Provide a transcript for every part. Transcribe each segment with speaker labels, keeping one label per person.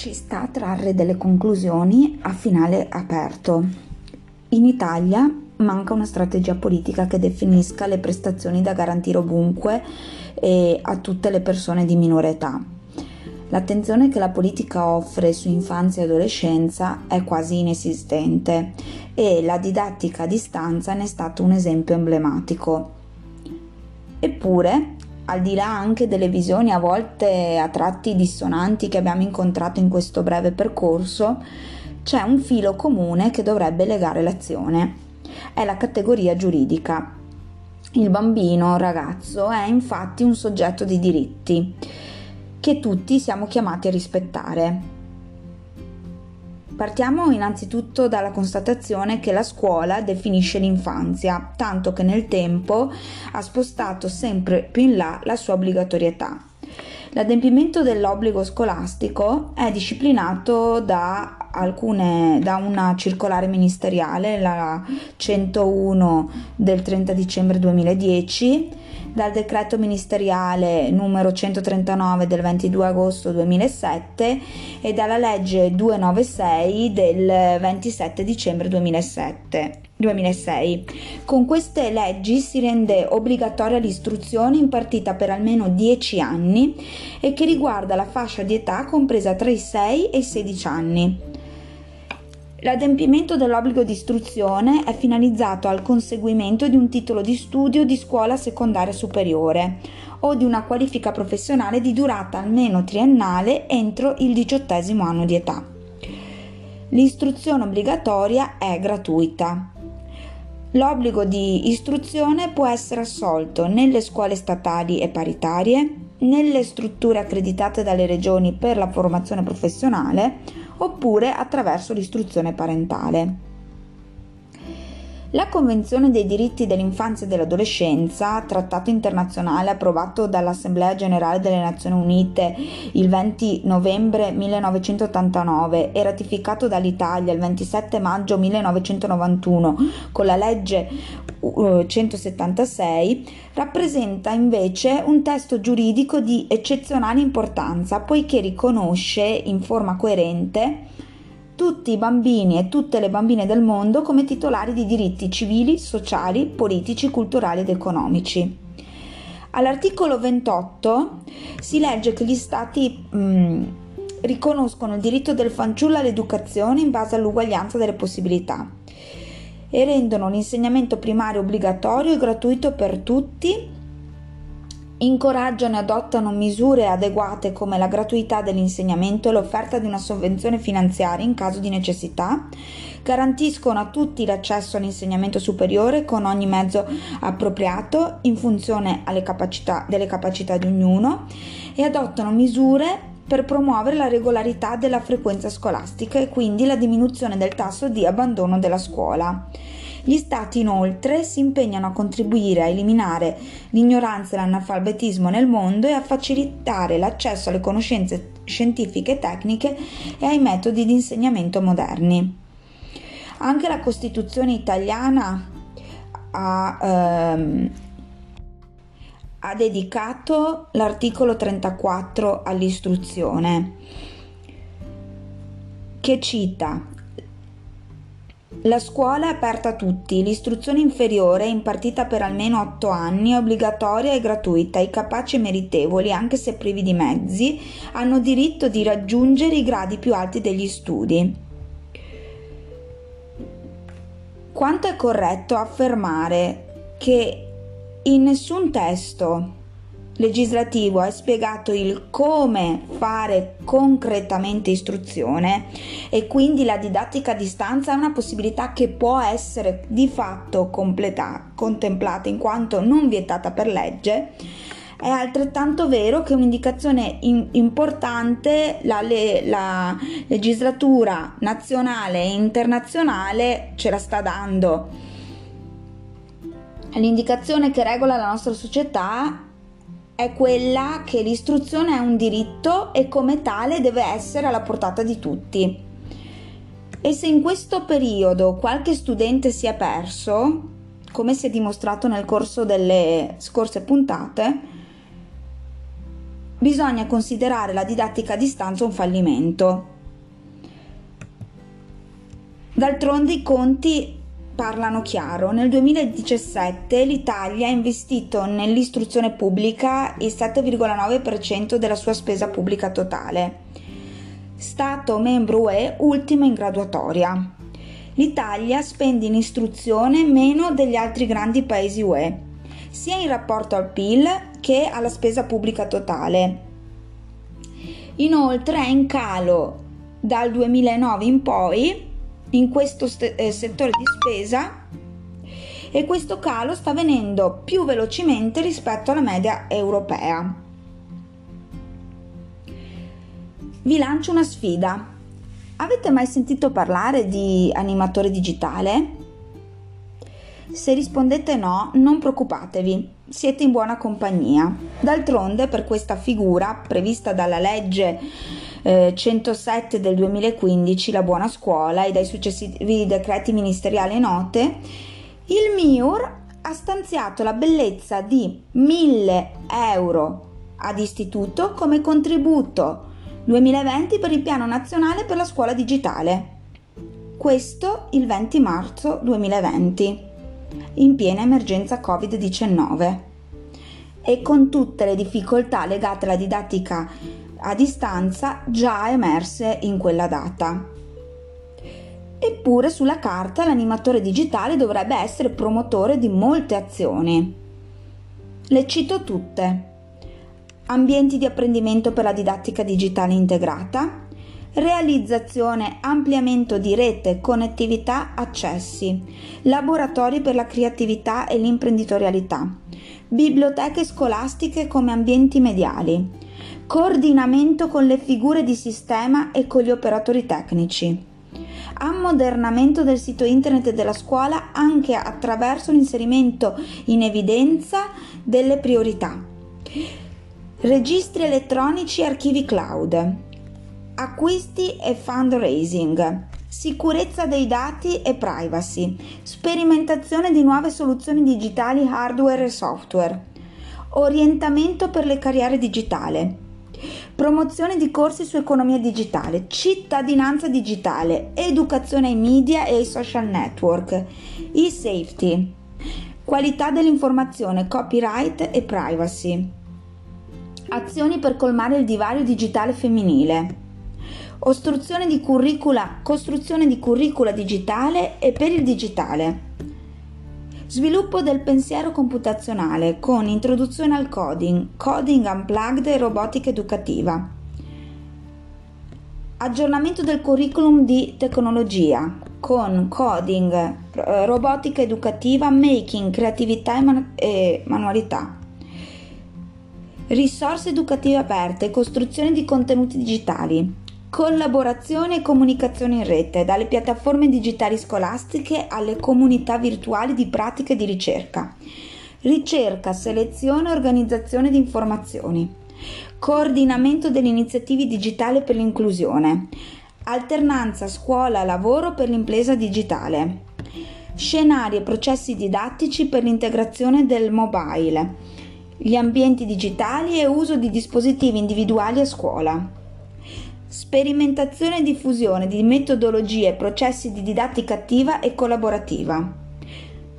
Speaker 1: ci sta a trarre delle conclusioni a finale aperto. In Italia manca una strategia politica che definisca le prestazioni da garantire ovunque e a tutte le persone di minore età. L'attenzione che la politica offre su infanzia e adolescenza è quasi inesistente e la didattica a distanza ne è stato un esempio emblematico. Eppure, al di là anche delle visioni a volte a tratti dissonanti che abbiamo incontrato in questo breve percorso, c'è un filo comune che dovrebbe legare l'azione. È la categoria giuridica. Il bambino, ragazzo, è infatti un soggetto di diritti che tutti siamo chiamati a rispettare. Partiamo innanzitutto dalla constatazione che la scuola definisce l'infanzia, tanto che nel tempo ha spostato sempre più in là la sua obbligatorietà. L'adempimento dell'obbligo scolastico è disciplinato da, alcune, da una circolare ministeriale, la 101 del 30 dicembre 2010, dal decreto ministeriale numero 139 del 22 agosto 2007 e dalla legge 296 del 27 dicembre 2007. 2006. Con queste leggi si rende obbligatoria l'istruzione impartita per almeno 10 anni e che riguarda la fascia di età compresa tra i 6 e i 16 anni. L'adempimento dell'obbligo di istruzione è finalizzato al conseguimento di un titolo di studio di scuola secondaria superiore o di una qualifica professionale di durata almeno triennale entro il diciottesimo anno di età. L'istruzione obbligatoria è gratuita. L'obbligo di istruzione può essere assolto nelle scuole statali e paritarie, nelle strutture accreditate dalle regioni per la formazione professionale oppure attraverso l'istruzione parentale. La Convenzione dei diritti dell'infanzia e dell'adolescenza, trattato internazionale approvato dall'Assemblea generale delle Nazioni Unite il 20 novembre 1989 e ratificato dall'Italia il 27 maggio 1991 con la legge 176, rappresenta invece un testo giuridico di eccezionale importanza poiché riconosce in forma coerente tutti i bambini e tutte le bambine del mondo come titolari di diritti civili, sociali, politici, culturali ed economici. All'articolo 28 si legge che gli Stati mh, mm, riconoscono il diritto del fanciullo all'educazione in base all'uguaglianza delle possibilità e rendono l'insegnamento primario obbligatorio e gratuito per tutti incoraggiano e adottano misure adeguate come la gratuità dell'insegnamento e l'offerta di una sovvenzione finanziaria in caso di necessità, garantiscono a tutti l'accesso all'insegnamento superiore con ogni mezzo appropriato in funzione capacità, delle capacità di ognuno e adottano misure per promuovere la regolarità della frequenza scolastica e quindi la diminuzione del tasso di abbandono della scuola. Gli Stati inoltre si impegnano a contribuire a eliminare l'ignoranza e l'analfabetismo nel mondo e a facilitare l'accesso alle conoscenze scientifiche e tecniche e ai metodi di insegnamento moderni. Anche la Costituzione italiana ha, ehm, ha dedicato l'articolo 34 all'istruzione che cita la scuola è aperta a tutti, l'istruzione inferiore, impartita per almeno 8 anni, è obbligatoria e gratuita. I capaci e meritevoli, anche se privi di mezzi, hanno diritto di raggiungere i gradi più alti degli studi. Quanto è corretto affermare che in nessun testo legislativo ha spiegato il come fare concretamente istruzione e quindi la didattica a distanza è una possibilità che può essere di fatto completa, contemplata in quanto non vietata per legge è altrettanto vero che un'indicazione in, importante la, le, la, legislatura nazionale e internazionale ce la sta dando. L'indicazione che regola la nostra società è quella che l'istruzione è un diritto e come tale deve essere alla portata di tutti. E se in questo periodo qualche studente si è perso, come si è dimostrato nel corso delle scorse puntate, bisogna considerare la didattica a distanza un fallimento. D'altronde i conti parlano chiaro. Nel 2017 l'Italia ha investito nell'istruzione pubblica il 7,9% della sua spesa pubblica totale. Stato membro UE ultimo in graduatoria. L'Italia spende in istruzione meno degli altri grandi paesi UE, sia in rapporto al PIL che alla spesa pubblica totale. Inoltre è in calo dal 2009 in poi in questo st- eh, settore di spesa e questo calo sta avvenendo più velocemente rispetto alla media europea. Vi lancio una sfida. Avete mai sentito parlare di animatore digitale? Se rispondete no, non preoccupatevi, siete in buona compagnia. D'altronde, per questa figura, prevista dalla legge eh, 107 del 2015, la buona scuola, e dai successivi decreti ministeriali note, il MIUR ha stanziato la bellezza di 1000 euro ad istituto come contributo 2020 per il piano nazionale per la scuola digitale. Questo il 20 marzo 2020, in piena emergenza Covid-19 e con tutte le difficoltà legate alla didattica a distanza già emerse in quella data. Eppure sulla carta l'animatore digitale dovrebbe essere promotore di molte azioni. Le cito tutte. Ambienti di apprendimento per la didattica digitale integrata, realizzazione, ampliamento di rete, connettività, accessi, laboratori per la creatività e l'imprenditorialità, biblioteche scolastiche come ambienti mediali, coordinamento con le figure di sistema e con gli operatori tecnici, ammodernamento del sito internet della scuola anche attraverso l'inserimento in evidenza delle priorità, registri elettronici e archivi cloud, acquisti e fundraising, sicurezza dei dati e privacy, sperimentazione di nuove soluzioni digitali hardware e software, orientamento per le carriere digitali, promozione di corsi su economia digitale, cittadinanza digitale, educazione ai media e ai social network, e-safety, qualità dell'informazione, copyright e privacy, azioni per colmare il divario digitale femminile, ostruzione di curricula, costruzione di curricula digitale e per il digitale Sviluppo del pensiero computazionale con introduzione al coding, coding unplugged e robotica educativa. Aggiornamento del curriculum di tecnologia con coding, eh, robotica educativa, making, creatività e, man- e manualità. Risorse educative aperte, costruzione di contenuti digitali, Collaborazione e comunicazione in rete, dalle piattaforme digitali scolastiche alle comunità virtuali di pratiche di ricerca. Ricerca, selezione e organizzazione di informazioni. Coordinamento delle iniziative digitali per l'inclusione. Alternanza scuola-lavoro per l'impresa digitale. Scenari e processi didattici per l'integrazione del mobile. Gli ambienti digitali e uso di dispositivi individuali a scuola. Sperimentazione e diffusione di metodologie e processi di didattica attiva e collaborativa.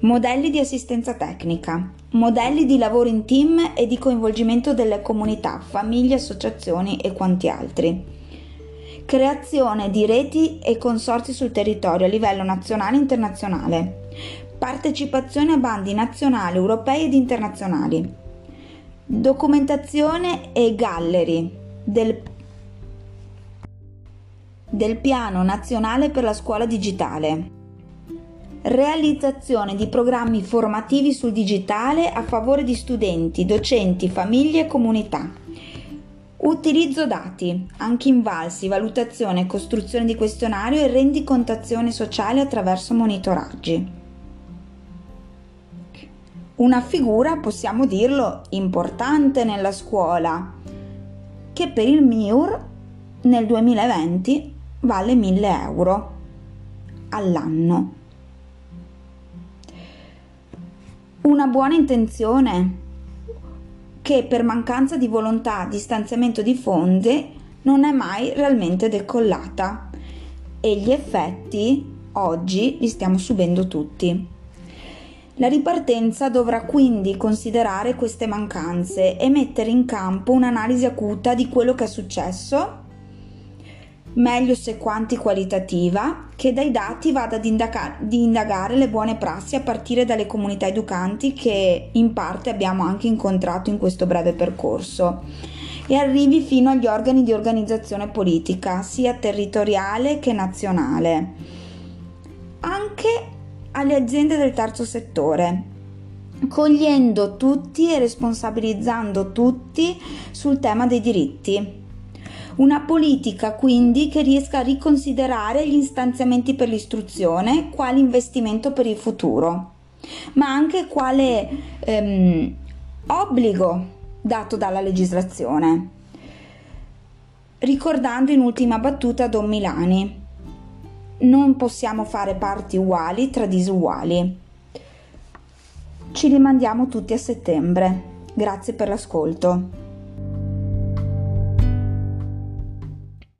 Speaker 1: Modelli di assistenza tecnica. Modelli di lavoro in team e di coinvolgimento delle comunità, famiglie, associazioni e quanti altri. Creazione di reti e consorzi sul territorio a livello nazionale e internazionale. Partecipazione a bandi nazionali, europei ed internazionali. Documentazione e gallery del del Piano Nazionale per la Scuola Digitale. Realizzazione di programmi formativi sul digitale a favore di studenti, docenti, famiglie e comunità. Utilizzo dati, anche invalsi, valutazione costruzione di questionario e rendicontazione sociale attraverso monitoraggi. Una figura, possiamo dirlo, importante nella scuola, che per il MIUR nel 2020 vale 1000 euro all'anno. Una buona intenzione che per mancanza di volontà di stanziamento di fondi non è mai realmente decollata e gli effetti oggi li stiamo subendo tutti. La ripartenza dovrà quindi considerare queste mancanze e mettere in campo un'analisi acuta di quello che è successo, meglio se quanti qualitativa, che dai dati vada ad indagare, le buone prassi a partire dalle comunità educanti che in parte abbiamo anche incontrato in questo breve percorso e arrivi fino agli organi di organizzazione politica, sia territoriale che nazionale. Anche alle aziende del terzo settore, cogliendo tutti e responsabilizzando tutti sul tema dei diritti. Una politica quindi che riesca a riconsiderare gli stanziamenti per l'istruzione quale investimento per il futuro, ma anche quale ehm, obbligo dato dalla legislazione. Ricordando in ultima battuta Don Milani, non possiamo fare parti uguali tra disuguali. Ci rimandiamo tutti a settembre. Grazie per l'ascolto.